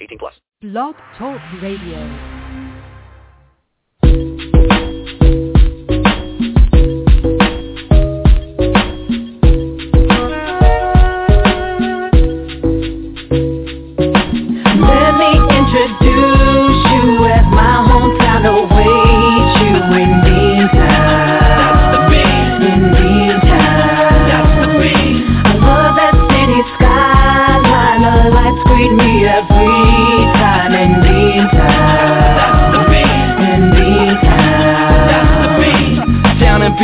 18 plus. Blog Talk Radio. Let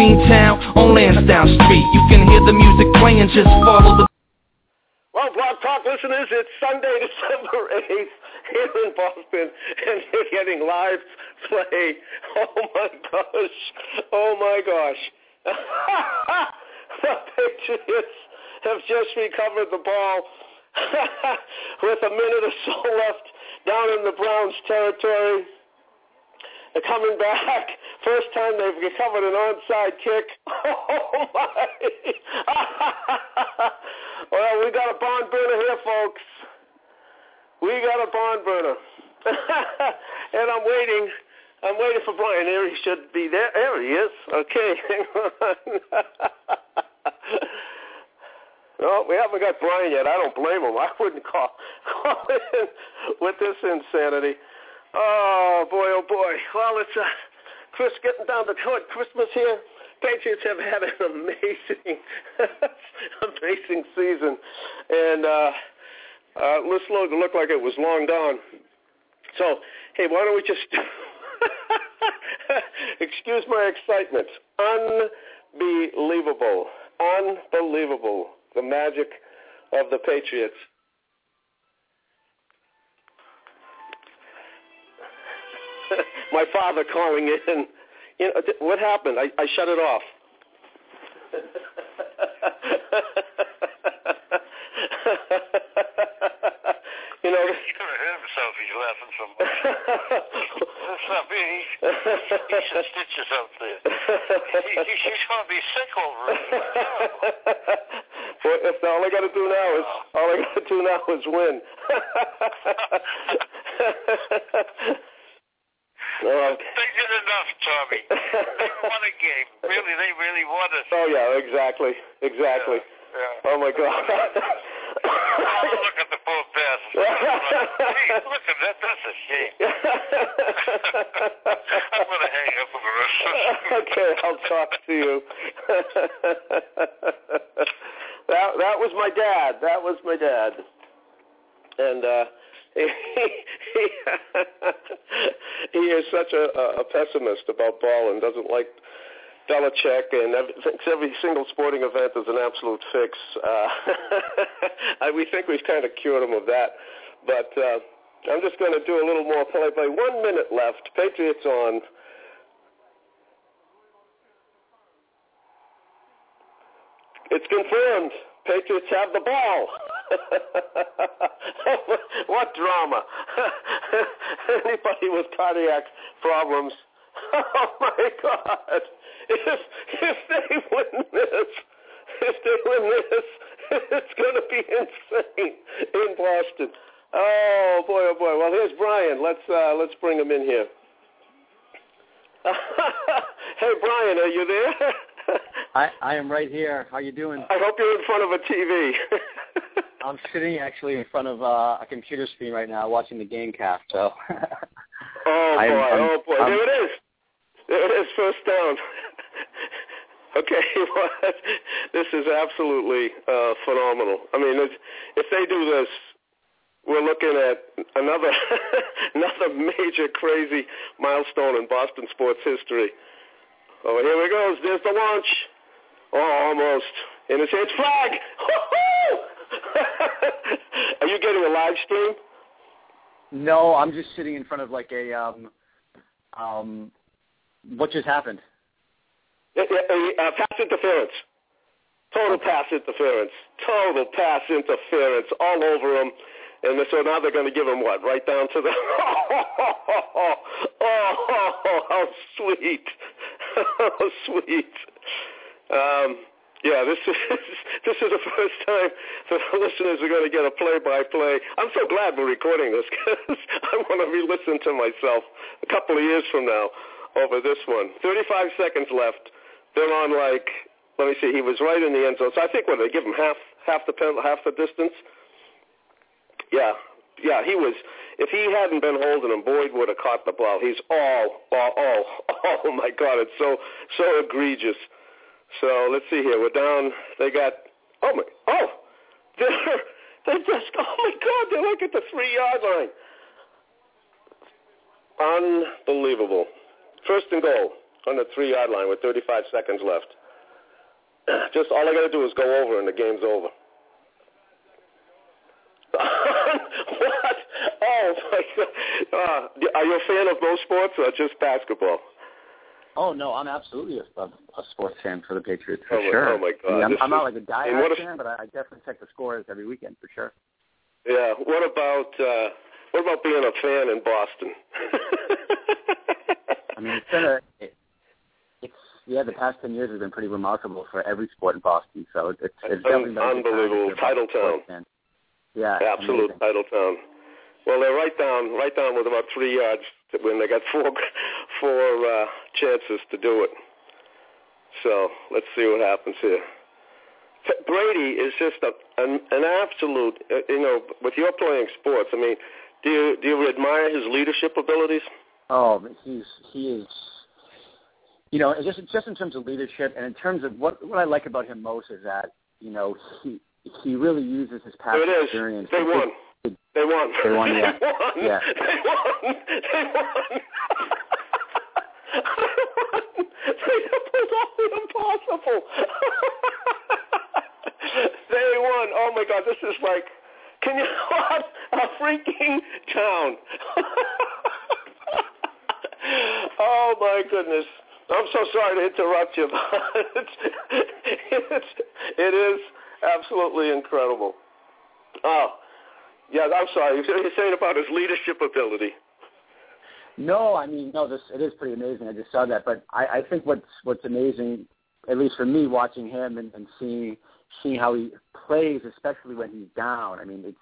Beantown on Lansdowne Street. You can hear the music playing, just follow the Well, Blog Talk listeners, it's Sunday, December 8th here in Boston, and you're getting live play. Oh my gosh. Oh my gosh. the Patriots have just recovered the ball with a minute or so left down in the Browns territory. They're coming back. First time they've recovered an onside kick. Oh my! well, we got a barn burner here, folks. We got a barn burner, and I'm waiting. I'm waiting for Brian. There he should be. There, there he is. Okay. No, we haven't got Brian yet. I don't blame him. I wouldn't call, call in with this insanity. Oh boy, oh boy. Well, it's uh, Chris getting down to toward Christmas here. Patriots have had an amazing, amazing season, and uh, uh, this look looked like it was long gone. So, hey, why don't we just excuse my excitement? Unbelievable, unbelievable. The magic of the Patriots. My father calling in. You know, what happened? I, I shut it off. you know, He could have hurt himself. He's laughing so much. That's not me. He, he's some stitches out there. He, he, he's going to be sick over it. well, if all I got to do now is all I got to do now is win. oh, They did enough, Tommy. They won a game. Really, they really won it. oh yeah, exactly, exactly. Yeah. Oh my God. Oh, look at the poor bastard. Hey, look at that. That's a shame. I'm going to hang up for the rest okay, I'll talk to you. that that was my dad. That was my dad. And uh he, is such a, a pessimist about ball and doesn't like Belichick and thinks every single sporting event is an absolute fix. Uh, I, we think we've kind of cured him of that. But uh, I'm just going to do a little more play-by. One minute left. Patriots on. It's confirmed. Patriots have the ball. what drama. Anybody with cardiac problems. Oh my God. If if they win this, if they win this, it's going to be insane in Boston. Oh boy, oh boy. Well, here's Brian. Let's uh, let's bring him in here. hey, Brian, are you there? I, I am right here. How you doing? I hope you're in front of a TV. I'm sitting actually in front of uh, a computer screen right now watching the game cast. So. oh boy, I'm- I'm- oh boy. I'm- there it is. There it is, first down. okay, well, this is absolutely uh, phenomenal. I mean, if, if they do this, we're looking at another another major crazy milestone in Boston sports history. Oh, here it goes. There's the launch. Oh, almost. And it's it's flag. Getting a live stream? No, I'm just sitting in front of like a um, um, what just happened? Uh, uh, pass interference. Total pass interference. Total pass interference all over him. And so now they're going to give him what? Right down to the. oh, how sweet. How sweet. Um, yeah, this is this is the first time that the listeners are going to get a play-by-play. I'm so glad we're recording this because I want to re-listen to myself a couple of years from now over this one. 35 seconds left. They're on like, let me see, he was right in the end zone. So I think what they give him half half the pen, half the distance. Yeah, yeah, he was. If he hadn't been holding him, Boyd would have caught the ball. He's all, all, oh, oh my God! It's so so egregious. So let's see here. We're down. They got. Oh my. Oh, they're they're just. Oh my God! They're like at the three yard line. Unbelievable. First and goal on the three yard line with 35 seconds left. Just all I got to do is go over and the game's over. what? Oh my God! Uh, are you a fan of most sports or just basketball? Oh no, I'm absolutely a, a, a sports fan for the Patriots for oh my, sure. Oh my God! I mean, I'm, This I'm not like a die-hard fan, but I, I definitely check the scores every weekend for sure. Yeah. What about uh, what about being a fan in Boston? I mean, it's been a, it, it's yeah, the past ten years has been pretty remarkable for every sport in Boston. So it's it's Un- definitely been a good time unbelievable. to be a Title town. fan. Yeah, it's Absolute amazing. title town. Well, they're right down, right down with about three yards when they got four, four uh, chances to do it. So let's see what happens here. T- Brady is just a, an, an absolute, uh, you know, with your playing sports. I mean, do you do you admire his leadership abilities? Oh, he's he is. You know, just just in terms of leadership and in terms of what what I like about him most is that you know he he really uses his past There it is. experience. They won. They won. They won, yeah. they won. Yeah. They won. They won. They pulled off the impossible. they won. Oh my God! This is like, can you what a freaking town? oh my goodness! I'm so sorry to interrupt you, but it's, it's it is absolutely incredible. Oh, yeah, I'm sorry. You're saying about his leadership ability. No, I mean, no, this it is pretty amazing. I just saw that, but I, I think what's what's amazing, at least for me, watching him and, and seeing seeing how he plays, especially when he's down. I mean, it's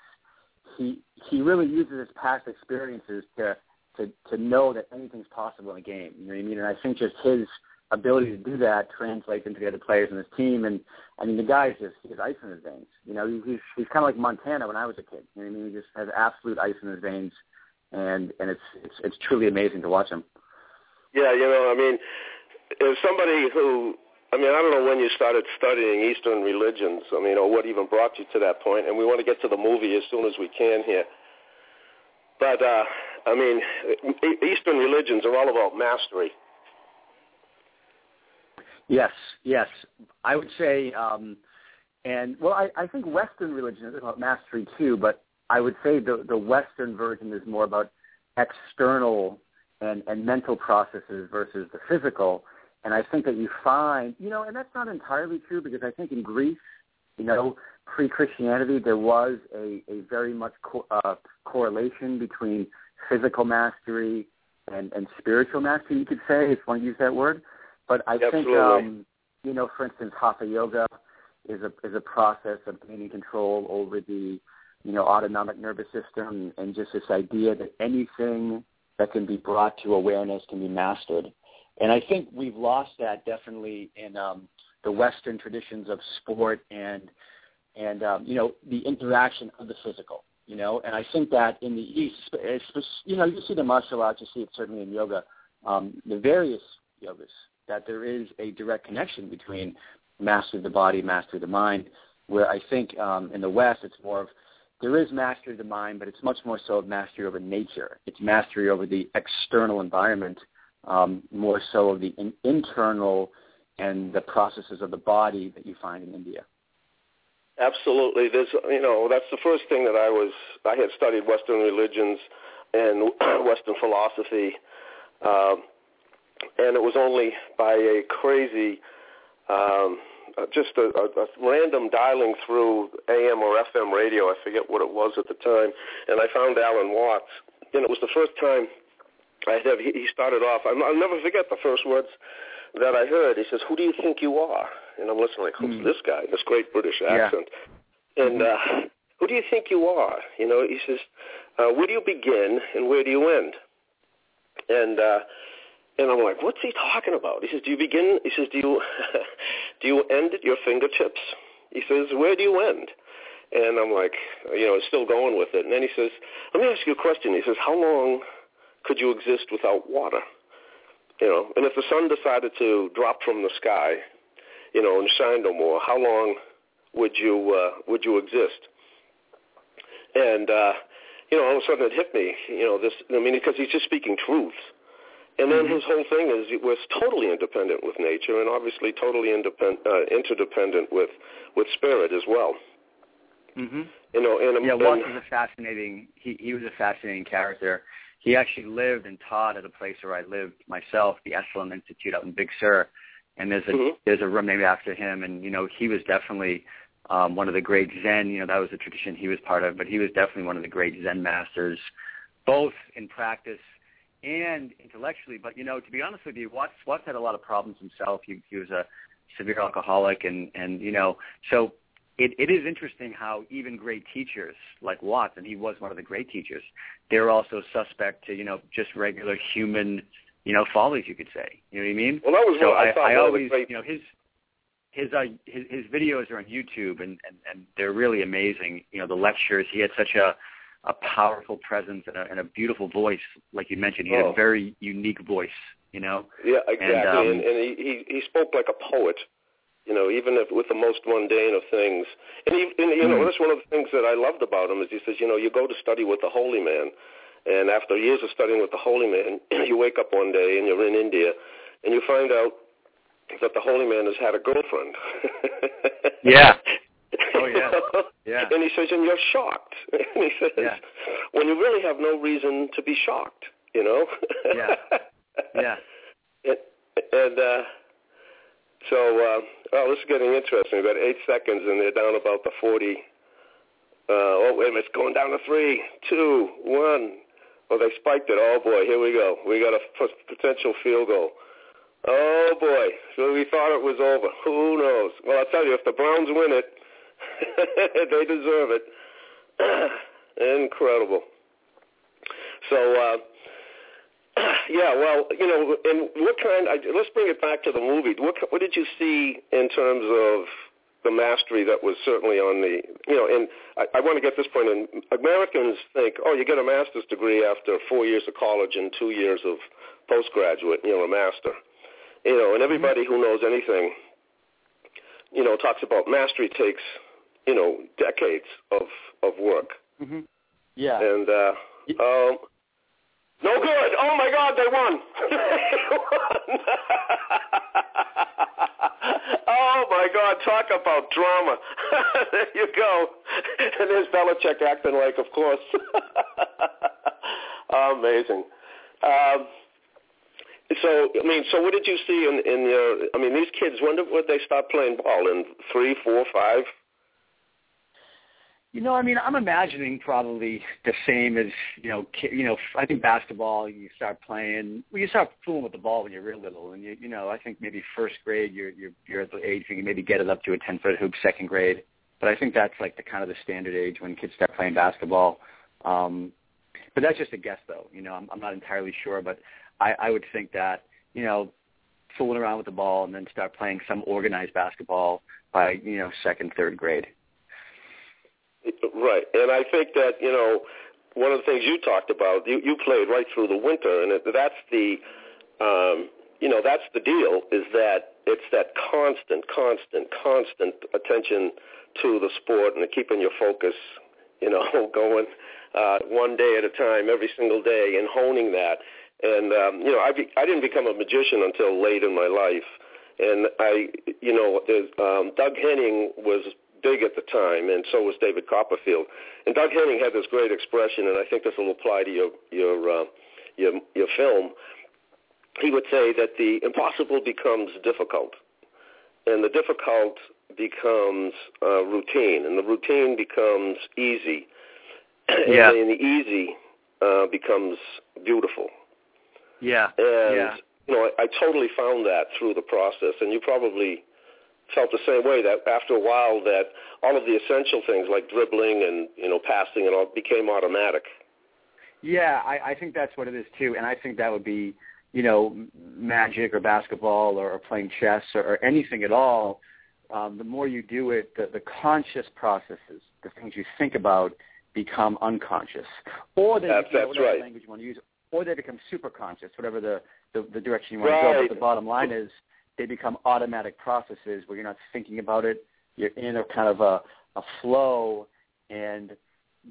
he he really uses his past experiences to to to know that anything's possible in a game. You know what I mean? And I think just his ability to do that translates into the other players in his team. And I mean, the guy's just he ice in his veins. You know, he, he's he's kind of like Montana when I was a kid. You know what I mean? He just has absolute ice in his veins, and and it's it's it's truly amazing to watch him. Yeah, you know, I mean, as somebody who, I mean, I don't know when you started studying Eastern religions, I mean, or what even brought you to that point. and we want to get to the movie as soon as we can here. But, uh, I mean, Eastern religions are all about mastery. Yes, yes. I would say, um, and well, I, I think Western religion is about mastery too, but I would say the the Western version is more about external and and mental processes versus the physical. And I think that you find, you know, and that's not entirely true because I think in Greece, you know, pre-Christianity, there was a a very much co- uh, correlation between physical mastery and and spiritual mastery. You could say, if you want to use that word. But I think, um, you know, for instance, hatha yoga is a is a process of gaining control over the, you know, autonomic nervous system, and just this idea that anything that can be brought to awareness can be mastered. And I think we've lost that definitely in um, the Western traditions of sport and and um, you know the interaction of the physical. You know, and I think that in the East, you know, you see the martial arts, you see it certainly in yoga, um, the various yogas, that there is a direct connection between master of the body, master of the mind, where I think um, in the West it's more of there is mastery of the mind, but it's much more so of mastery over nature. It's mastery over the external environment, um, more so of the in- internal and the processes of the body that you find in India. Absolutely. There's, you know, that's the first thing that I was. I had studied Western religions and Western philosophy. Um, and it was only by a crazy, um, uh, just a, a, a random dialing through AM or FM radio, I forget what it was at the time, and I found Alan Watts. And it was the first time I had, he started off, I'll never forget the first words that I heard. He says, who do you think you are? And I'm listening like, who's mm. this guy, this great British accent? Yeah. And uh, who do you think you are? You know, he says, uh, where do you begin and where do you end? And uh, and I'm like, what's he talking about? He says, do you begin? He says, do you do you end at your fingertips? He says, where do you end? And I'm like, you know, still going with it. And then he says, let me ask you a question. He says, how long could you exist without water? You know, and if the sun decided to drop from the sky, you know, and shine no more, how long would you uh, would you exist? And uh, you know, all of a sudden it hit me. You know, this. I mean, because he's just speaking truth. And then his whole thing is it was totally independent with nature, and obviously totally independent, uh, interdependent with with spirit as well. Mm-hmm. You know, and yeah, Watts is a fascinating. He he was a fascinating character he actually lived and taught at a place where I lived myself, the Esalen Institute out in Big Sur, and there's a mm-hmm. there's a room named after him. And you know, he was definitely um, one of the great Zen. You know, that was a tradition he was part of, but he was definitely one of the great Zen masters, both in practice and intellectually. But you know, to be honest with you, Watts Watts had a lot of problems himself. He he was a severe alcoholic, and and you know, so it, it is interesting how even great teachers like Watts, and he was one of the great teachers, they're also suspect to you know just regular human you know follies, you could say. You know what I mean? Well, that was so what I, I, I always great... you know his his uh his, his videos are on YouTube and, and and they're really amazing. You know the lectures. He had such a a powerful presence and a, and a beautiful voice, like you mentioned. He had oh. a very unique voice. You know. Yeah, exactly. And, um, and, and he, he he spoke like a poet you know, even if with the most mundane of things. And, he, and you know, mm-hmm. that's one of the things that I loved about him is he says, you know, you go to study with the holy man, and after years of studying with the holy man, you wake up one day and you're in India, and you find out that the holy man has had a girlfriend. yeah. Oh yeah. Yeah. And he says, and you're shocked. And he says, yeah. when you really have no reason to be shocked, you know. yeah. Yeah. And, and uh, so, uh, well, this is getting interesting. We've got eight seconds, and they're down about the 40. Uh, oh, wait a minute. It's going down to three, two, one. Oh, they spiked it. Oh, boy. Here we go. We got a p- potential field goal. Oh, boy. So we thought it was over. Who knows? Well, I'll tell you, if the Browns win it, they deserve it. Incredible. So, uh, yeah, well, you know, and what kind? I, let's bring it back to the movie. What what did you see in terms of the mastery that was certainly on the, you know, and I, I want to get this point in. Americans think, oh, you get a master's degree after four years of college and two years of postgraduate, you know, a master. You know, and everybody who knows anything, you know, talks about mastery takes, you know, decades of of work. Mm-hmm. Yeah. And uh, um, no good. Oh my God, they won. oh my God, talk about drama. there you go. And there's Belichick acting like, of course. Amazing. Um, so I mean, so what did you see in in your? I mean, these kids. When did, when did they stop playing ball? In three, four, five? You know, I mean, I'm imagining probably the same as you know, you know. I think basketball, you start playing, well, you start fooling with the ball when you're real little, and you, you know, I think maybe first grade, you're you're you're at the age you maybe get it up to a 10 foot hoop. Second grade, but I think that's like the kind of the standard age when kids start playing basketball. Um, but that's just a guess, though. You know, I'm, I'm not entirely sure, but I, I would think that you know, fooling around with the ball and then start playing some organized basketball by you know second, third grade. Right, and I think that you know one of the things you talked about, you, you played right through the winter, and that's the, um, you know, that's the deal. Is that it's that constant, constant, constant attention to the sport and keeping your focus, you know, going uh, one day at a time, every single day, and honing that. And um, you know, I be, I didn't become a magician until late in my life, and I, you know, um, Doug Henning was big at the time, and so was David Copperfield. And Doug Henning had this great expression, and I think this will apply to your your uh, your, your film. He would say that the impossible becomes difficult, and the difficult becomes uh, routine, and the routine becomes easy, Yeah. and the easy uh, becomes beautiful. Yeah. And yeah. you know, I, I totally found that through the process, and you probably felt the same way. That after a while, that all of the essential things like dribbling and you know passing and all became automatic. Yeah, I, I think that's what it is too, and I think that would be, you know, magic or basketball or, or playing chess or, or anything at all. Um, the more you do it, the, the conscious processes, the things you think about, become unconscious, or they That's- you that's whatever right. language you want to use, or they become super conscious, whatever the, the, the direction you want to go. But the bottom line is, they become automatic processes where you're not thinking about it. You're in a kind of a, a flow, and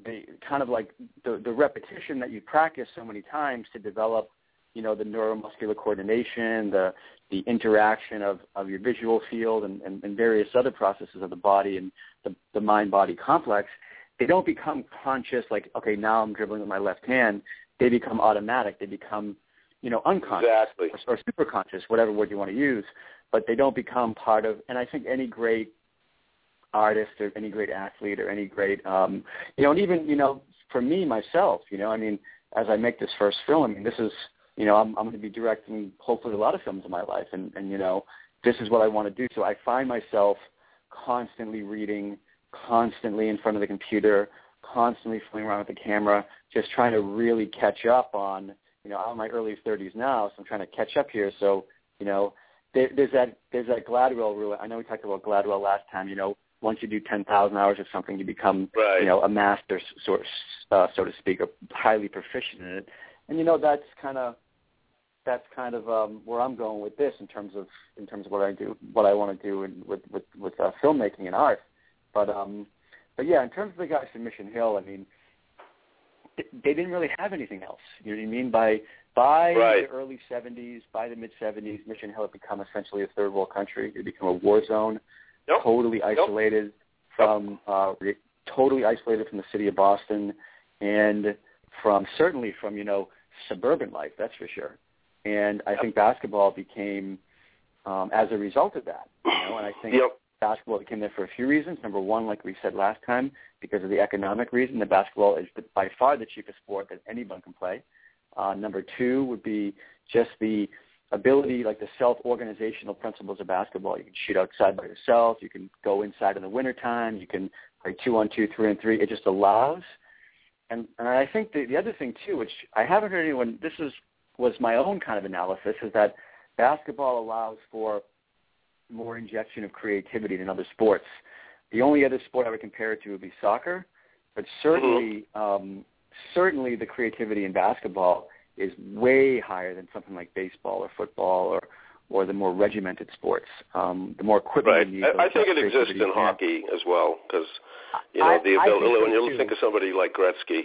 the kind of like the, the repetition that you practice so many times to develop, you know, the neuromuscular coordination, the the interaction of, of your visual field and, and, and various other processes of the body and the, the mind-body complex, they don't become conscious like, okay, now I'm dribbling with my left hand. They become automatic. They become, you know, unconscious Exactly. or, or super conscious, whatever word you want to use, but they don't become part of, and I think any great artist or any great athlete or any great um you know and even you know for me myself you know i mean as i make this first film i mean this is you know i'm i'm going to be directing hopefully a lot of films in my life and and you know this is what i want to do so i find myself constantly reading constantly in front of the computer constantly fooling around with the camera just trying to really catch up on you know i'm in my early 30s now so i'm trying to catch up here so you know there, there's that there's that Gladwell rule. I know we talked about Gladwell last time. You know, once you do 10,000 hours of something, you become Right. you know a master, s- sort uh, so to speak, or highly proficient in it. And you know that's kind of that's kind of um, where I'm going with this in terms of in terms of what I do, what I want to do in, with with with uh, filmmaking and art. But um, but yeah, in terms of the guys from Mission Hill, I mean, they didn't really have anything else. You know what I mean? By by Right. the early 70s, by the mid 70s, Mission Hill had become essentially a third world country. It had become a war zone, Yep. totally isolated from uh, totally isolated from the city of Boston, and from certainly from you know suburban life. That's for sure. And I think basketball became um, as a result of that. You know, and I think Yep. Basketball became there for a few reasons. Number one, like we said last time, because of the economic reason, that basketball is the, by far the cheapest sport that anyone can play. Uh, number two would be just the ability, like the self-organizational principles of basketball. You can shoot outside by yourself. You can go inside in the wintertime. You can play two on two, three on three. It just allows. And, and I think the, the other thing too, which I haven't heard anyone, this is was my own kind of analysis, is that basketball allows for more injection of creativity than other sports. The only other sport I would compare it to would be soccer, but certainly, um, certainly the creativity in basketball is way higher than something like baseball or football or or the more regimented sports. Um, the more equipment Right. you need. I, I think it exists in hockey as well because you know I- the ability when you think of somebody like Gretzky,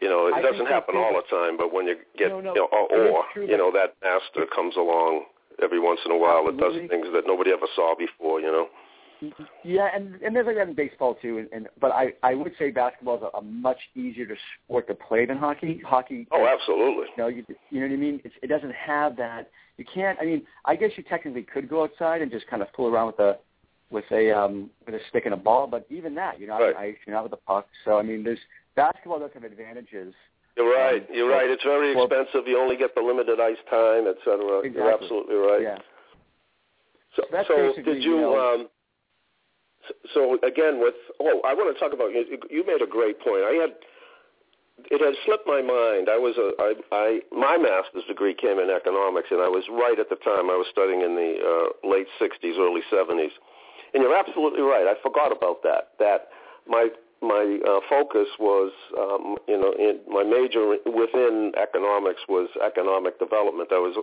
you know it I doesn't happen all the time, but when you get No, no, you know, or, or you know that master comes along every once in a while that does things that nobody ever saw before. You know. Yeah, and and there's like that in baseball too. And, and but I I would say basketball is a, a much easier to sport to play than hockey. Hockey. Oh, absolutely. You know, you, you know what I mean. It's, it doesn't have that. You can't. I mean, I guess you technically could go outside and just kind of fool around with a with a um with a stick and a ball, but even that, you're not Right. on ice, you're not with a puck. So I mean, there's basketball does have advantages. You're right. Um, You're for- right. It's very for- expensive. You only get the limited ice time, et cetera. You're absolutely right. Yeah. So, That's so did you? you know- um, so, so again, with oh, I want to talk about you. You made a great point. I had it had slipped my mind. I was a I, I my master's degree came in economics, and I was right at the time. I was studying in the uh, late '60s, early '70s, and you're absolutely right. I forgot about that. That my my uh, focus was, um, you know, in my major within economics was economic development. I was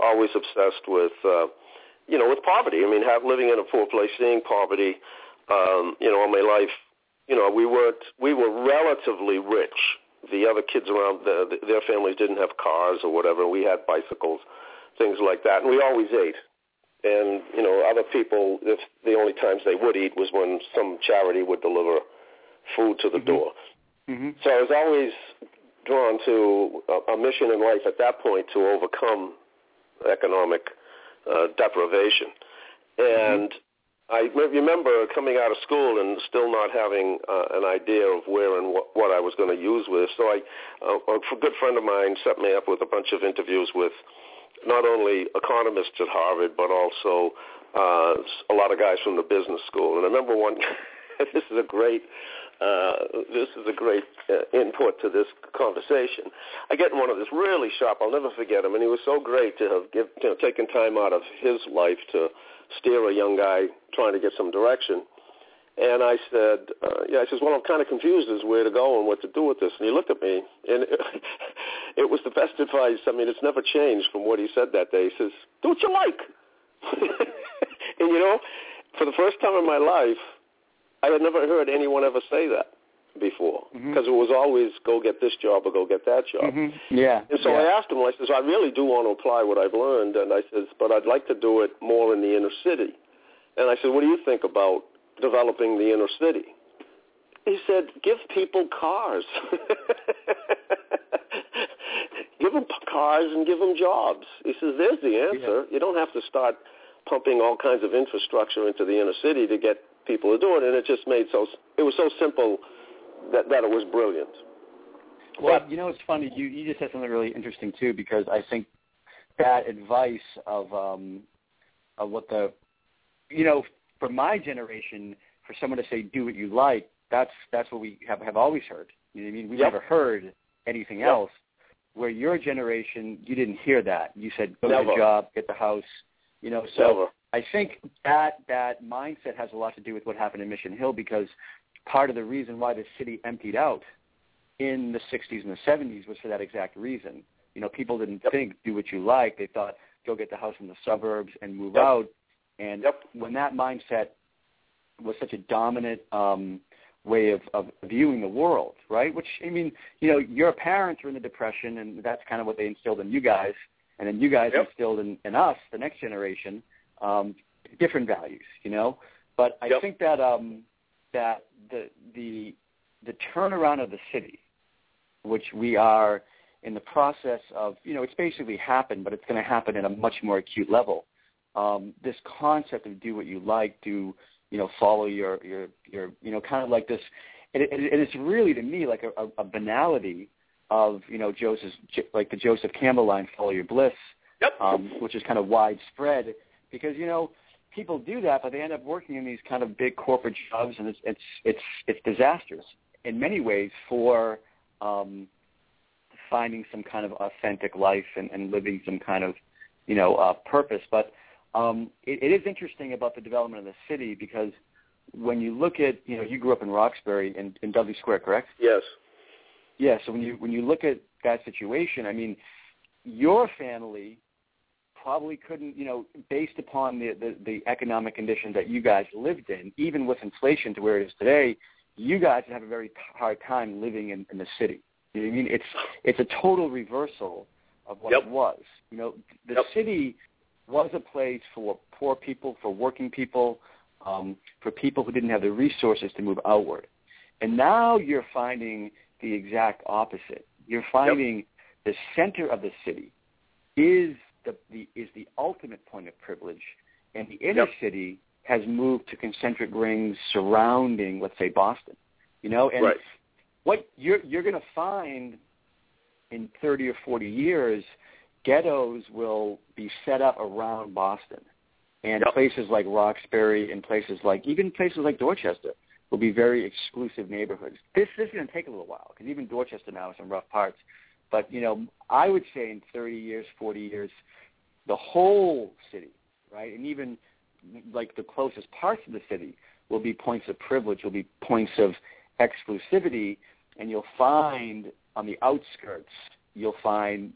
always obsessed with, uh, you know, with poverty. I mean, have, living in a poor place, seeing poverty, um, you know, all my life. You know, we weren't, we were relatively rich. The other kids around, the, their families didn't have cars or whatever. We had bicycles, things like that, and we always ate. and you know other people, if the only times they would eat was when some charity would deliver food to the Mhm. door. Mm-hmm. So I was always drawn to a, a mission in life at that point to overcome economic uh, deprivation. And I remember coming out of school and still not having uh, an idea of where and what, what I was going to use with. So I, uh, a good friend of mine set me up with a bunch of interviews with not only economists at Harvard, but also uh, a lot of guys from the business school. And I remember one. this is a great. Uh, this is a great uh, input to this conversation. I get in one of this really sharp. I'll never forget him, and he was so great to have give, you know, taken time out of his life to steer a young guy trying to get some direction. And I said, uh, yeah, I says, well, I'm kind of confused as where to go and what to do with this. And he looked at me, and it, it was the best advice. I mean, it's never changed from what he said that day. He says, do what you like. and you know, for the first time in my life, I had never heard anyone ever say that before because Mhm. it was always go get this job or go get that job. Mm-hmm. Yeah. And so yeah. I asked him, I says, I really do want to apply what I've learned. And I says, but I'd like to do it more in the inner city. And I said, what do you think about developing the inner city? He said, give people cars. give them cars and give them jobs. He says, there's the answer. You don't have to start pumping all kinds of infrastructure into the inner city to get people to do it. And it just made so, it was so simple that, that it was brilliant. Well, But- you know, it's funny. You you just said something really interesting too, because I think that advice of um of what the you know for my generation, for someone to say do what you like, that's that's what we have have always heard. You know what I mean? We've Yep. never heard anything Yep. else. Where your generation, you didn't hear that. You said go to Never. the job, get the house. You know, so Never. I think that that mindset has a lot to do with what happened in Mission Hill because part of the reason why the city emptied out in the 60s and the 70s was for that exact reason. You know, people didn't Yep. think do what you like. They thought go get the house in the suburbs and move Yep. out. And Yep. when that mindset was such a dominant um, way of, of viewing the world, right? Which I mean, you know, your parents were in the depression, and that's kind of what they instilled in you guys, and then you guys instilled in, in us, the next generation, um, different values, you know. But I Yep. think that um, that the the the turnaround of the city, which we are in the process of, you know, it's basically happened, but it's going to happen at a much more acute level. Um, this concept of do what you like, do you know, follow your your your, you know, kind of like this. And, it, and it's really to me like a, a, a banality of you know Joseph like the Joseph Campbell line, follow your bliss, Yep. um, which is kind of widespread because you know people do that, but they end up working in these kind of big corporate jobs, and it's it's it's it's disastrous in many ways for um, finding some kind of authentic life and, and living some kind of you know uh, purpose. But um, it, it is interesting about the development of the city because when you look at you know you grew up in Roxbury in, in Dudley Square, correct? Yes. Yeah. So when you when you look at that situation, I mean, your family probably couldn't, you know, based upon the, the the economic conditions that you guys lived in, even with inflation to where it is today, you guys have a very hard time living in, in the city. You know what I mean? It's it's a total reversal of what Yep. it was. You know, the Yep. city was a place for poor people, for working people, um, for people who didn't have the resources to move outward. And now you're finding the exact opposite. You're finding the center of the city is the, the is the ultimate point of privilege, and the inner Yep. city has moved to concentric rings surrounding, let's say, Boston. You know, and Right. what you're you're going to find in 30 or 40 years, ghettos will be set up around Boston, and Yep. places like Roxbury and places like even places like Dorchester will be very exclusive neighborhoods. This, this is going to take a little while because even Dorchester now has some rough parts. But you know, I would say in 30 years, 40 years, the whole city, right, and even like the closest parts of the city will be points of privilege, will be points of exclusivity, and you'll find on the outskirts, you'll find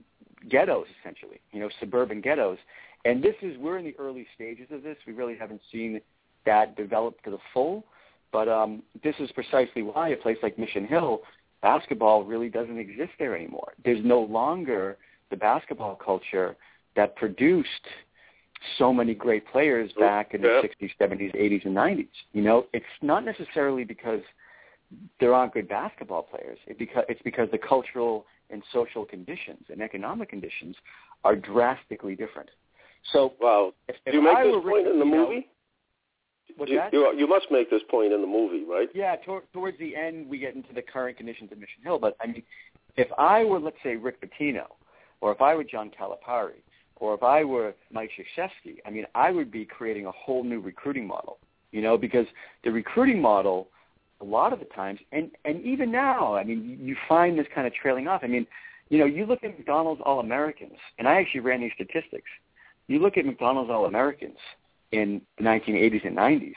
ghettos essentially, you know, suburban ghettos. And this is we're in the early stages of this. We really haven't seen that develop to the full. But um, this is precisely why a place like Mission Hill, basketball really doesn't exist there anymore. There's no longer the basketball culture that produced so many great players back in Yeah. the 60s, 70s, 80s, and 90s. You know, it's not necessarily because there aren't good basketball players. It because, it's because the cultural and social conditions and economic conditions are drastically different. So Wow. if, Do if you make I this were point in the movie? What's you, that? you, must make this point in the movie, right? Yeah, tor- towards the end, we get into the current conditions at Mission Hill. But I mean, if I were, let's say, Rick Pitino, or if I were John Calipari, or if I were Mike Krzyzewski, I mean, I would be creating a whole new recruiting model. You know, because the recruiting model, a lot of the times, and and even now, I mean, you find this kind of trailing off. I mean, you know, you look at McDonald's All Americans, and I actually ran these statistics. You look at McDonald's All Americans in the 1980s and 90s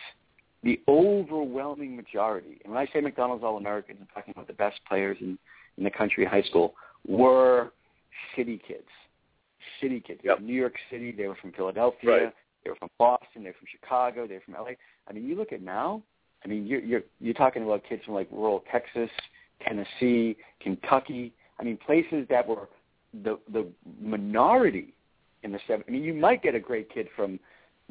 the overwhelming majority, and when I say McDonald's All Americans, I'm talking about the best players in, in the country high school, were city kids. City kids. Yep. New York City, they were from Philadelphia, Right. they were from Boston, they were from Chicago, they were from LA. I mean, you look at now, I mean, you're you're you're talking about kids from like rural Texas, Tennessee, Kentucky. I mean, places that were the the minority in the 70s. I mean, you might get a great kid from,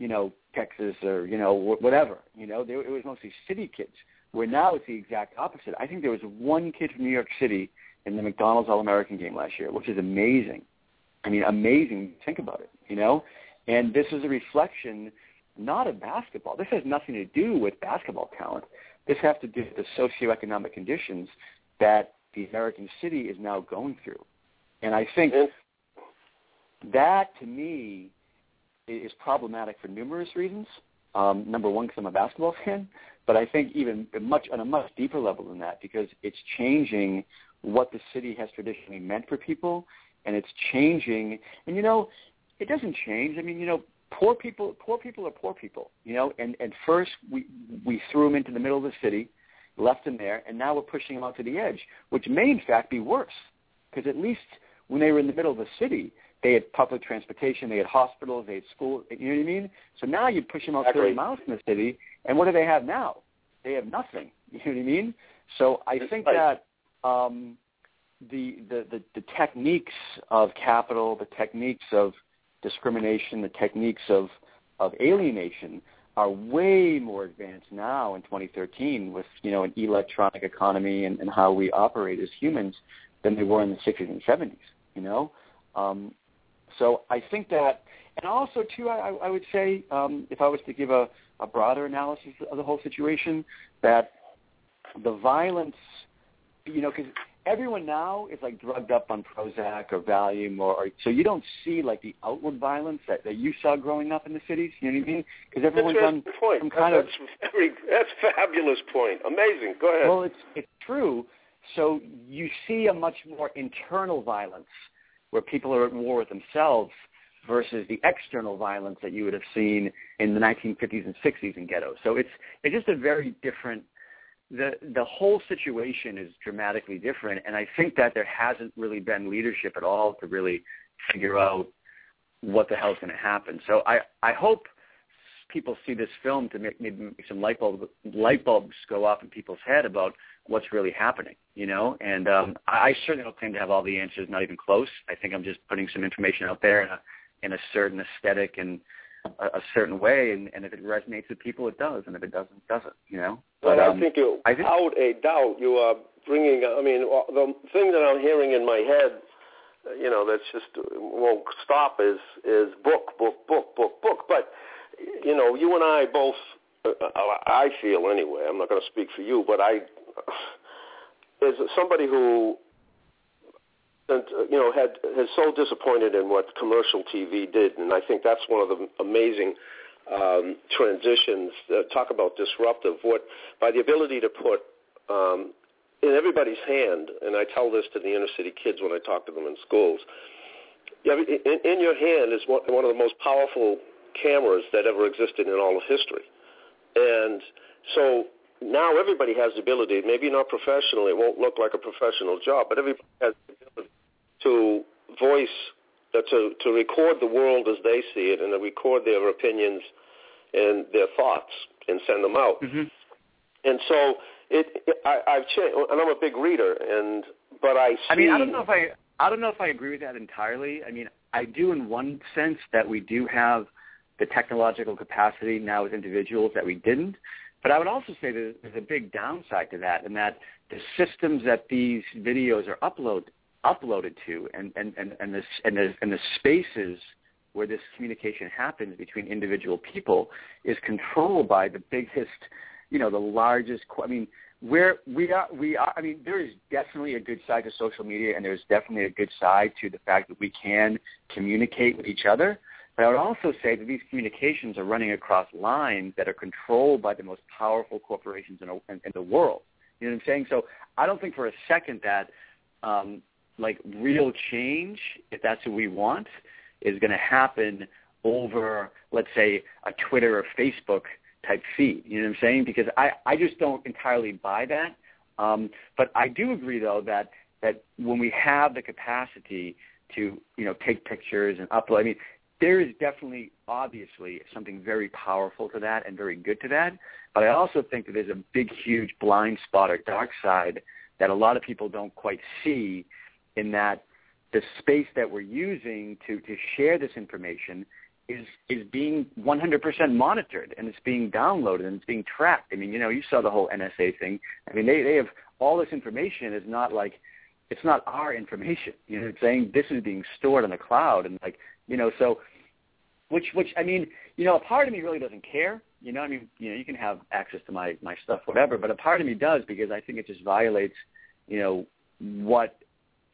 you know, Texas or you know whatever. You know, they, it was mostly city kids. Where now it's the exact opposite. I think there was one kid from New York City in the McDonald's All American game last year, which is amazing. I mean, amazing. Think about it. You know, and this is a reflection not of basketball. This has nothing to do with basketball talent. This has to do with the socioeconomic conditions that the American city is now going through. And I think that, to me, is problematic for numerous reasons. Um, number one, because I'm a basketball fan, but I think even much on a much deeper level than that, because it's changing what the city has traditionally meant for people, and it's changing. And you know, it doesn't change. I mean, you know, poor people, poor people are poor people. You know, and and first we we threw them into the middle of the city, left them there, and now we're pushing them out to the edge, which may in fact be worse, because at least when they were in the middle of the city, they had public transportation, they had hospitals, they had school. You know what I mean? So now you push them out Exactly. 30 miles from the city, and what do they have now? They have nothing. You know what I mean? So I think that um, the, the the the techniques of capital, the techniques of discrimination, the techniques of of alienation are way more advanced now in 2013 with you know an electronic economy and, and how we operate as humans than they were in the 60s and 70s. You know, um, so I think that, and also too, I, I would say um, if I was to give a, a broader analysis of the whole situation, that the violence, you know, because everyone now is like drugged up on Prozac or Valium, or, or so you don't see like the outward violence that, that you saw growing up in the cities. You know what I mean? Because everyone's on Interesting point. some kind that's of that's fabulous point. Amazing. Go ahead. well, it's it's true. So you see a much more internal violence where people are at war with themselves versus the external violence that you would have seen in the 1950s and 60s in ghettos. So it's it's just a very different. The the whole situation is dramatically different, and I think that there hasn't really been leadership at all to really figure out what the hell's going to happen. So I I hope people see this film to make maybe make some light bulbs light bulbs go off in people's head about what's really happening, you know. And um, I, I certainly don't claim to have all the answers, not even close. I think I'm just putting some information out there in a in a certain aesthetic and a, a certain way, and, and if it resonates with people, it does, and if it doesn't, it doesn't, you know. But um, I think you, I think- without a doubt, you are bringing. I mean, uh, the thing that I'm hearing in my head, you know, that's just won't stop is is book, book, book, book, book. But you know, you and I both. Uh, I feel anyway. I'm not going to speak for you, but I, as somebody who uh, you know had has so disappointed in what commercial TV did, and I think that's one of the amazing um, transitions. Uh, talk about disruptive. What by the ability to put um, in everybody's hand, and I tell this to the inner city kids when I talk to them in schools. In, in your hand is one of the most powerful cameras that ever existed in all of history, and so now everybody has the ability. Maybe not professionally; it won't look like a professional job, but everybody has the ability to voice, uh, to to record the world as they see it, and to record their opinions and their thoughts and send them out. Mm-hmm. And so it, it I, I've changed, and I'm a big reader, and but I see. I mean, I don't know if I I don't know if I agree with that entirely. I mean, I do in one sense that we do have the technological capacity now as individuals that we didn't. But I would also say that there's a big downside to that, and that the systems that these videos are upload, uploaded to, and and and and the and the, and the spaces where this communication happens between individual people is controlled by the biggest, you know, the largest. I mean, where we are, we are. I mean, there is definitely a good side to social media, and there's definitely a good side to the fact that we can communicate with each other. But I would also say that these communications are running across lines that are controlled by the most powerful corporations in, a, in, in the world. You know what I'm saying? So I don't think for a second that um, like real change, if that's what we want, is going to happen over, let's say, a Twitter or Facebook type feed. You know what I'm saying? Because I, I just don't entirely buy that. Um, but I do agree, though, that that when we have the capacity to, you know, take pictures and upload, I mean, there is definitely, obviously, something very powerful to that and very good to that. But I also think that there's a big, huge blind spot or dark side that a lot of people don't quite see in that the space that we're using to, to share this information is is being 100% monitored and it's being downloaded and it's being tracked. I mean, you know, you saw the whole NSA thing. I mean, they they have all this information is not like it's not our information. You know, it's saying this is being stored on the cloud and like you know, so which which I mean, you know, a part of me really doesn't care. You know, I mean, you know, you can have access to my my stuff, whatever, but a part of me does because I think it just violates, you know, what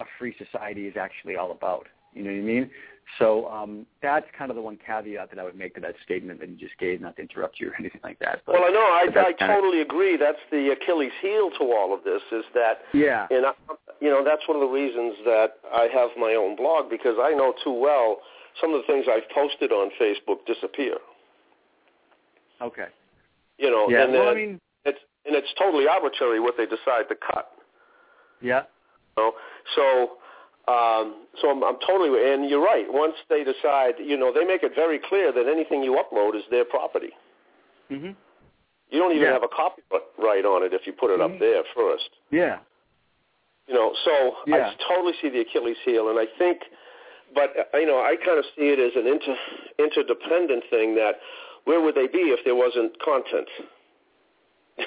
a free society is actually all about. You know what I mean? So um, that's kind of the one caveat that I would make to that statement that you just gave, not to interrupt you or anything like that. But, well, I know I, I totally agree. That's the Achilles heel to all of this is that, yeah, and I, you know, that's one of the reasons that I have my own blog because I know too well some of the things I've posted on Facebook disappear. Okay. You know, Yeah. and well, then I mean, it's and it's totally arbitrary what they decide to cut. yeah. You know? So, um, so I'm, I'm totally, and you're right. Once they decide, you know, they make it very clear that anything you upload is their property. Mhm. You don't even Yeah. have a copyright on it if you put it up Mhm. there first. Yeah. You know, so Yeah. I totally see the Achilles heel, and I think, but uh, you know, I kind of see it as an inter interdependent thing. That where would they be if there wasn't content?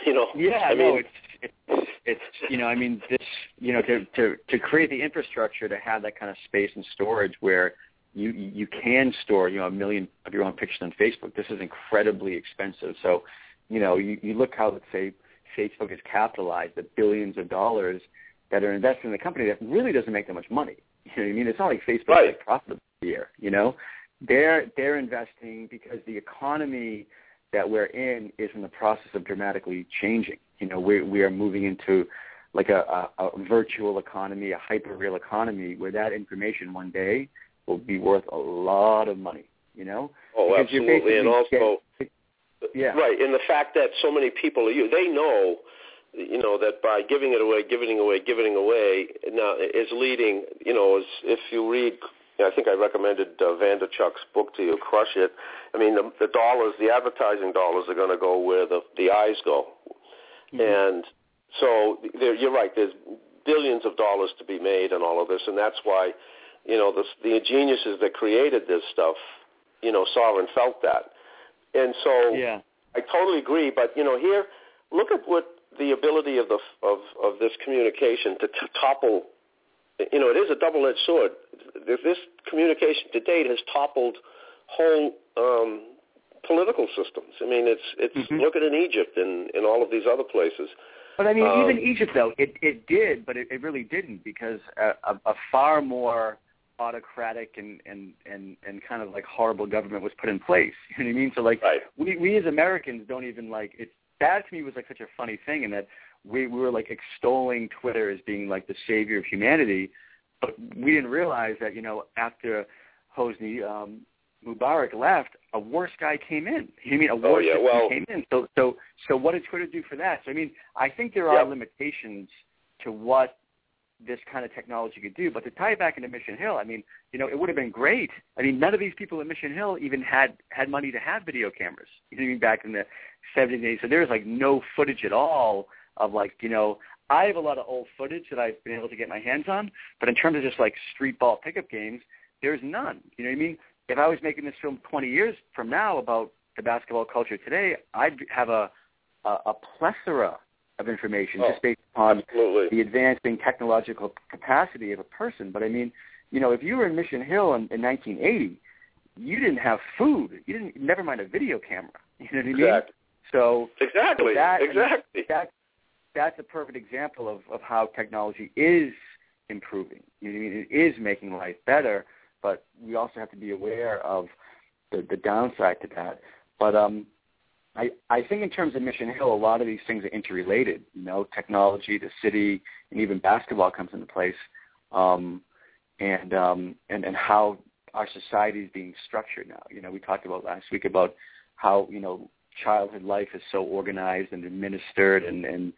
You know, Yeah, I no, mean, it's it's it's you know, I mean, this you know, to to to create the infrastructure to have that kind of space and storage where you you can store you know a million of your own pictures on Facebook. This is incredibly expensive. So, you know, you, you look how let's say Facebook has capitalized the billions of dollars that are invested in the company that really doesn't make that much money. You know what I mean? It's not like Facebook's Right. like profitable year. You know, they're they're investing because the economy that we're in is in the process of dramatically changing. You know, we we are moving into like a, a, a virtual economy, a hyper real economy, where that information one day will be worth a lot of money. You know, oh, Because absolutely, and also, yeah, right, and the fact that so many people are you, they know, you know, that by giving it away, giving it away, giving it away, now is leading. You know, as if you read. I think I recommended uh, Vaynerchuk's book to you, Crush It. I mean, the, the dollars, the advertising dollars are going to go where the the eyes go. Mhm. And so there, you're right. There's billions of dollars to be made and all of this, and that's why, you know, the, the geniuses that created this stuff, you know, saw and felt that. And so yeah, I totally agree. But you know, here, look at what the ability of the of of this communication to t- topple. You know, it is a double-edged sword. This communication to date has toppled whole um, political systems. I mean, it's it's Mhm. look at in Egypt and in all of these other places. But I mean, Um, even Egypt though, it it did, but it, it really didn't because a, a, a far more autocratic and and and and kind of like horrible government was put in place. You know what I mean? So like Right. we we as Americans don't even like it. That to me was like such a funny thing, in that we, we were like extolling Twitter as being like the savior of humanity, but we didn't realize that you know after Hosni um, Mubarak left, a worse guy came in. You know what I mean a Oh, worse yeah, system well- came in. So so so what did Twitter do for that? So I mean, I think there are limitations to what this kind of technology could do. But to tie it back into Mission Hill, I mean, you know, it would have been great. I mean, none of these people at Mission Hill even had had money to have video cameras. You know, mean, back in the 70s, and 80s. So there's like no footage at all of like, you know, I have a lot of old footage that I've been able to get my hands on, but in terms of just like street ball pickup games, there's none. You know what I mean? if I was making this film 20 years from now about the basketball culture today, I'd have a a, a plethora of information Oh, just based upon absolutely. the advancing technological capacity of a person. But I mean, you know, if you were in Mission Hill in, in 1980, you didn't have food. You didn't. Never mind a video camera. You know what I mean? Exactly. So Exactly. that, I mean, exactly. that that's a perfect example of, of how technology is improving. You know what I mean? It is making life better, but we also have to be aware of the, the downside to that. But um, I I think in terms of Mission Hill, a lot of these things are interrelated. You know, technology, the city, and even basketball comes into place, um, and um, and and how our society is being structured now. You know, we talked about last week about how you know childhood life is so organized and administered and and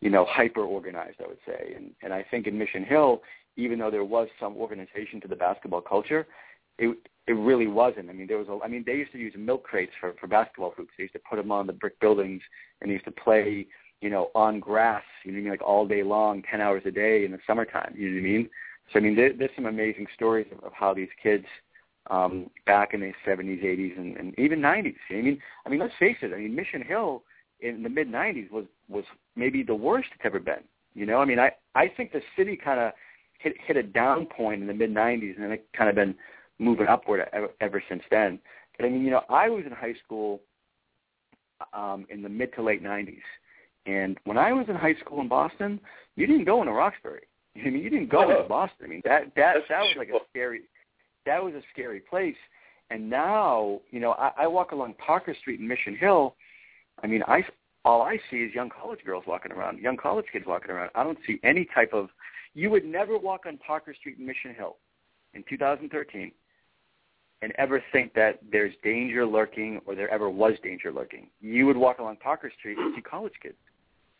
you know hyper organized I would say and and I think in Mission Hill even though there was some organization to the basketball culture it it really wasn't I mean there was a I mean they used to use milk crates for for basketball hoops they used to put them on the brick buildings and they used to play you know on grass you know what I mean like all day long 10 hours a day in the summertime you know what I mean so I mean there, there's some amazing stories of, of how these kids um, back in the 70s, 80s, and, and even 90s. I mean, I mean, let's face it. I mean, Mission Hill in the mid 90s was was maybe the worst it's ever been. You know, I mean, I I think the city kind of hit hit a down point in the mid 90s, and then it kind of been moving upward ever, ever since then. But I mean, you know, I was in high school um, in the mid to late 90s, and when I was in high school in Boston, you didn't go into Roxbury. I mean, you didn't go into Boston. I mean, that that that was like a scary that was a scary place. And now, you know, I, I walk along Parker Street in Mission Hill. I mean, I all I see is young college girls walking around, young college kids walking around. I don't see any type of. You would never walk on Parker Street in Mission Hill in 2013 and ever think that there's danger lurking or there ever was danger lurking. You would walk along Parker Street and see college kids.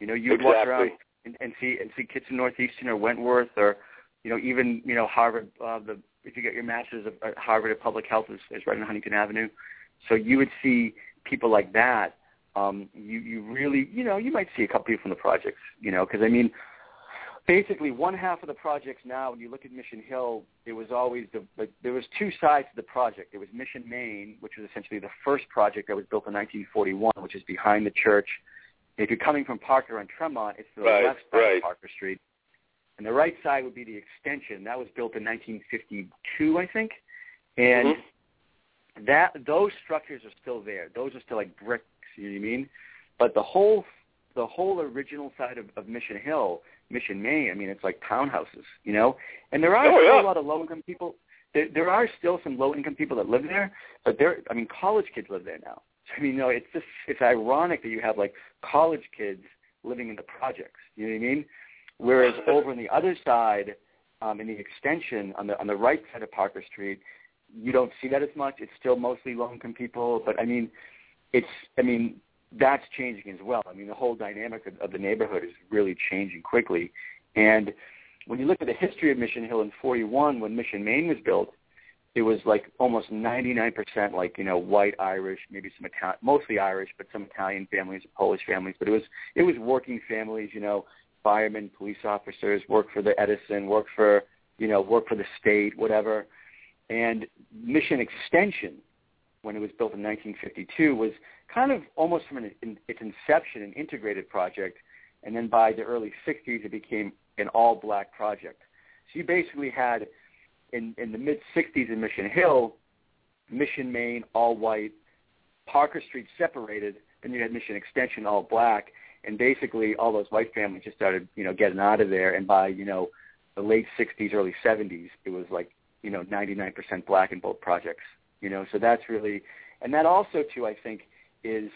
You know, you would walk around and, and see and see kids in Northeastern or Wentworth or you know even you know Harvard. Uh, the if you get your master's of at Harvard of Public Health is, is right on Huntington Avenue, so you would see people like that. Um, you you really you know you might see a couple people from the projects. You know because I mean basically one half of the projects now when you look at Mission Hill, it was always the like, there was two sides to the project. There was Mission Main, which was essentially the first project that was built in 1941, which is behind the church. If you're coming from Parker on Tremont, it's to the Right, left side right. of Parker Street. And the right side would be the extension. That was built in 1952, I think. And Mhm. that those structures are still there. Those are still like bricks, you know what I mean? But the whole the whole original side of, of Mission Hill, Mission Main. I mean it's like townhouses, you know? And there are Oh, still yeah. a lot of low income people there there are still some low income people that live there, but there I mean college kids live there now. So I mean no, it's just it's ironic that you have like college kids living in the projects. You know what I mean? Whereas over on the other side, um, in the extension on the on the right side of Parker Street, you don't see that as much. It's still mostly low income people, but I mean, it's I mean that's changing as well. I mean, the whole dynamic of, of the neighborhood is really changing quickly. And when you look at the history of Mission Hill in '41, when Mission Main was built, it was like almost 99% like you know white Irish, maybe some Italian, mostly Irish, but some Italian families, Polish families. But it was it was working families, you know, firemen, police officers, work for the Edison, work for you know work for the state, whatever. And Mission Extension, when it was built in 1952, was kind of almost from an, in, its inception an integrated project, and then by the early 60s it became an all-black project. So you basically had in, in the mid 60s in Mission Hill, Mission Main all white, Parker Street separated, then you had Mission Extension all black, and basically all those white families just started you know getting out of there, and by you know the late 60s, early 70s, it was like you know 99% black in both projects. You know, so that's really, and that also too I think is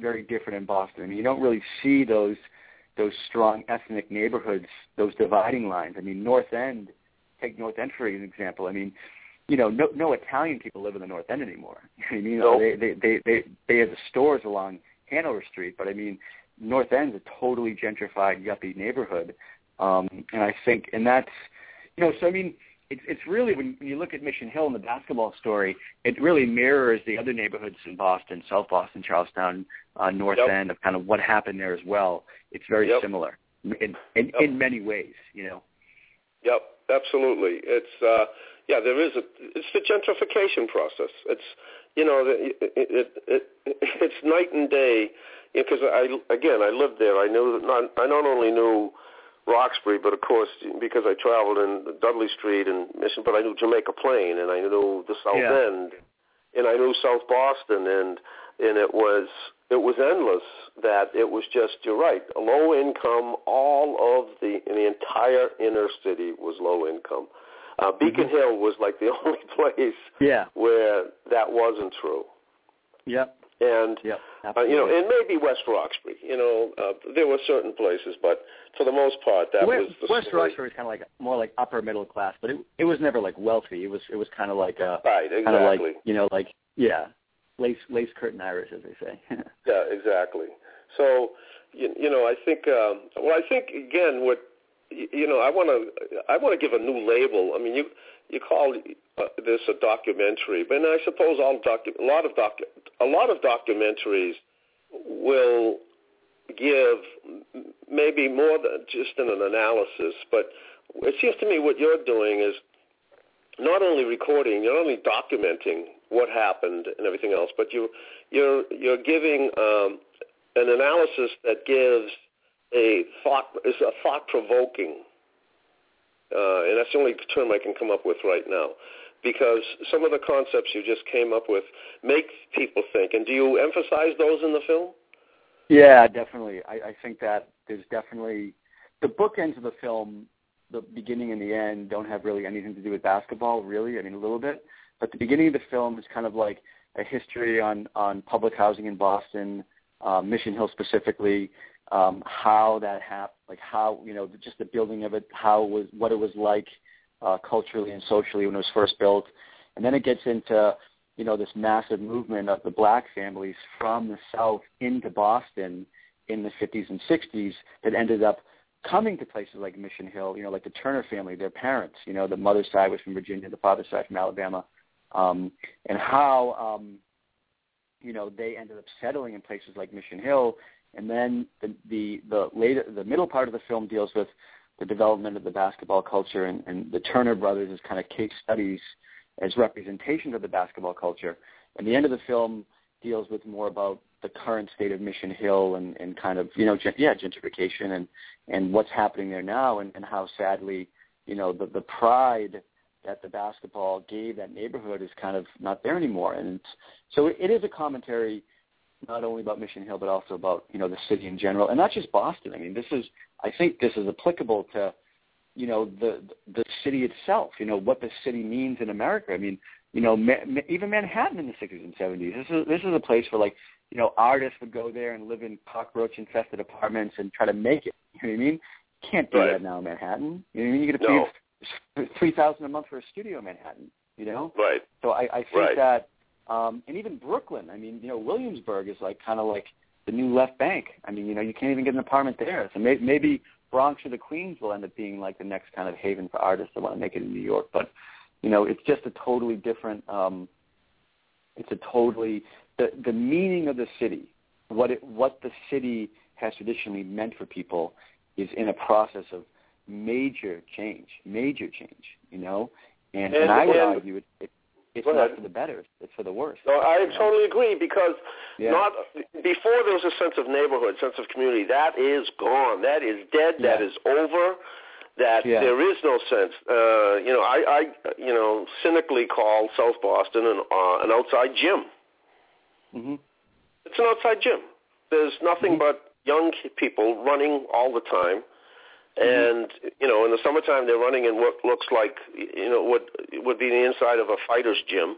very different in Boston. I mean, you don't really see those those strong ethnic neighborhoods, those dividing lines. I mean, North End, take North End for an example. I mean, you know, no no Italian people live in the North End anymore. I mean, you know, No. they, they they they they have the stores along Hanover Street, but I mean, North End's a totally gentrified, yuppie neighborhood, um, and I think, and that's, you know, so I mean, it's it's really when, you look at Mission Hill and the basketball story, it really mirrors the other neighborhoods in Boston, South Boston, Charlestown, uh, North Yep. End, of kind of what happened there as well. It's very Yep. similar in in, Yep. in many ways, you know. Yep, absolutely. It's uh, yeah, there is a. It's the gentrification process. It's you know, it, it, it, it's night and day. Because I again, I lived there. I knew not. I not only knew Roxbury, but of course, because I traveled in Dudley Street and Mission, but I knew Jamaica Plain, and I knew the South Yeah. End, and I knew South Boston, and and it was it was endless. That it was just you're right, low income. All of the in the entire inner city was low income. Uh, Beacon Hill was like the only place Yeah. where that wasn't true. Yep. And Yep. uh, you know, and maybe West Roxbury. You know, uh, there were certain places, but for the most part, that West, was the West story. Roxbury was kind of like more like upper middle class, but it it was never like wealthy. It was it was kind of like a Right, kind of like you know like yeah, lace lace curtain Irish as they say. Yeah, exactly. So, you, you know, I think. Um, well, I think again, what you know, I want to. I want to give a new label. I mean, you you call this a documentary, but I suppose all docu- a lot of docu- a lot of documentaries will give maybe more than just an analysis, but it seems to me what you're doing is not only recording, you're not only documenting what happened and everything else, but you you're you're giving um, an analysis that gives a thought is a thought provoking, uh, and that's the only term I can come up with right now, because some of the concepts you just came up with make people think. And do you emphasize those in the film? Yeah, definitely. I, I think that there's definitely the bookends of the film, the beginning and the end, don't have really anything to do with basketball, really. I mean, a little bit, but the beginning of the film is kind of like a history on on public housing in Boston, uh, Mission Hill specifically, um, how that happened, like how you know just the building of it, how it was what it was like uh, culturally and socially when it was first built, and then it gets into you know, this massive movement of the black families from the South into Boston in the 50s and 60s that ended up coming to places like Mission Hill, you know, like the Turner family, their parents, you know, the mother's side was from Virginia, the father's side from Alabama, um, and how, um, you know, they ended up settling in places like Mission Hill. And then the, the, the later, the middle part of the film deals with the development of the basketball culture and, and the Turner brothers as kind of case studies as representations of the basketball culture. And the end of the film deals with more about the current state of Mission Hill and, and kind of, you know, gen- yeah, gentrification and, and what's happening there now and, and how sadly, you know, the, the pride that the basketball gave that neighborhood is kind of not there anymore. And so it, it is a commentary not only about Mission Hill, but also about, you know, the city in general. And not just Boston. I mean, this is, I think this is applicable to, you know the the city itself. You know what the city means in America. I mean, you know, ma- even Manhattan in the 60s and 70s. This is this is a place where like you know artists would go there and live in cockroach infested apartments and try to make it. You know what I mean? You can't do Right. that now in Manhattan. You know what I mean? You got to No. pay three thousand a month for a studio in Manhattan. You know? Right. So I, I think Right. that, um, and even Brooklyn. I mean, you know, Williamsburg is like kind of like the new left bank. I mean, you know, you can't even get an apartment there. So may, maybe Bronx or the Queens will end up being like the next kind of haven for artists that want to make it in New York. But you know, it's just a totally different. um It's a totally the the meaning of the city, what it what the city has traditionally meant for people, is in a process of major change, major change. You know, and and, And- I would and- argue it, it it's Go not for the better; it's for the worse. No, I you know? totally agree because Yeah. not before there was a sense of neighborhood, sense of community. That is gone. That is dead. That Yeah. is over. That Yeah. there is no sense. Uh, you know, I, I, you know, cynically call South Boston an uh, an outside gym. hmm It's an outside gym. There's nothing Mhm. but young people running all the time. Mm-hmm. And you know, in the summertime, they're running in what looks like you know what would be the inside of a fighter's gym.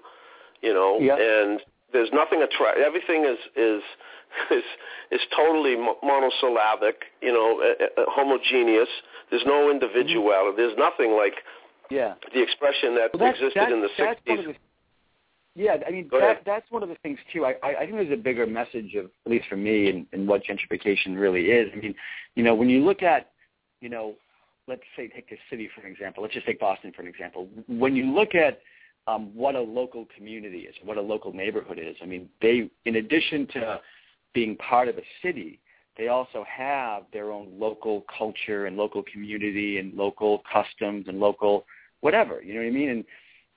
You know, Yeah. and there's nothing attract. Everything is is is is totally monosyllabic. You know, uh, uh, homogeneous. There's no individuality. There's nothing like Yeah. the expression that Well, existed that's, in the that's '60s. the, yeah, I mean that that's one of the things too. I, I I think there's a bigger message of at least for me and, and what gentrification really is. I mean, you know, when you look at, you know, let's say take a city for an example. Let's just take Boston for an example. When you look at um, what a local community is, what a local neighborhood is, I mean, they in addition to being part of a city, they also have their own local culture and local community and local customs and local whatever. You know what I mean? And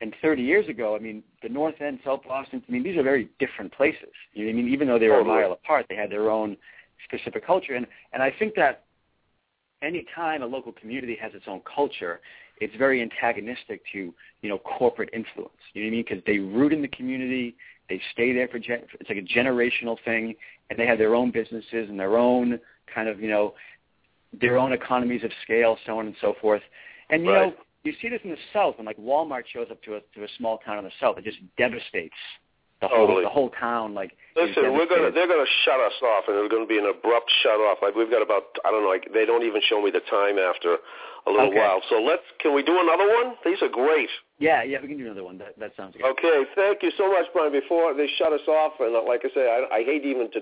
and 30 years ago, I mean, the North End, South Boston, I mean, these are very different places. You know what I mean? Even though they were a mile apart, they had their own specific culture. And, and I think that any time a local community has its own culture, it's very antagonistic to, you know, corporate influence. You know what I mean? Because they root in the community, they stay there for, gen- it's like a generational thing, and they have their own businesses and their own kind of, you know, their own economies of scale, so on and so forth. And, you Right. know, you see this in the South when like Walmart shows up to a to a small town in the South. It just devastates the whole Totally. the whole town. Like Listen, we're gonna they're gonna shut us off, and it's gonna be an abrupt shut off. Like we've got about I don't know, like they don't even show me the time after a little Okay. while. So let's can we do another one? These are great. yeah, yeah, we can do another one. That that sounds good. Okay, thank you so much, Brian. Before they shut us off, and like I say, I, I hate even to.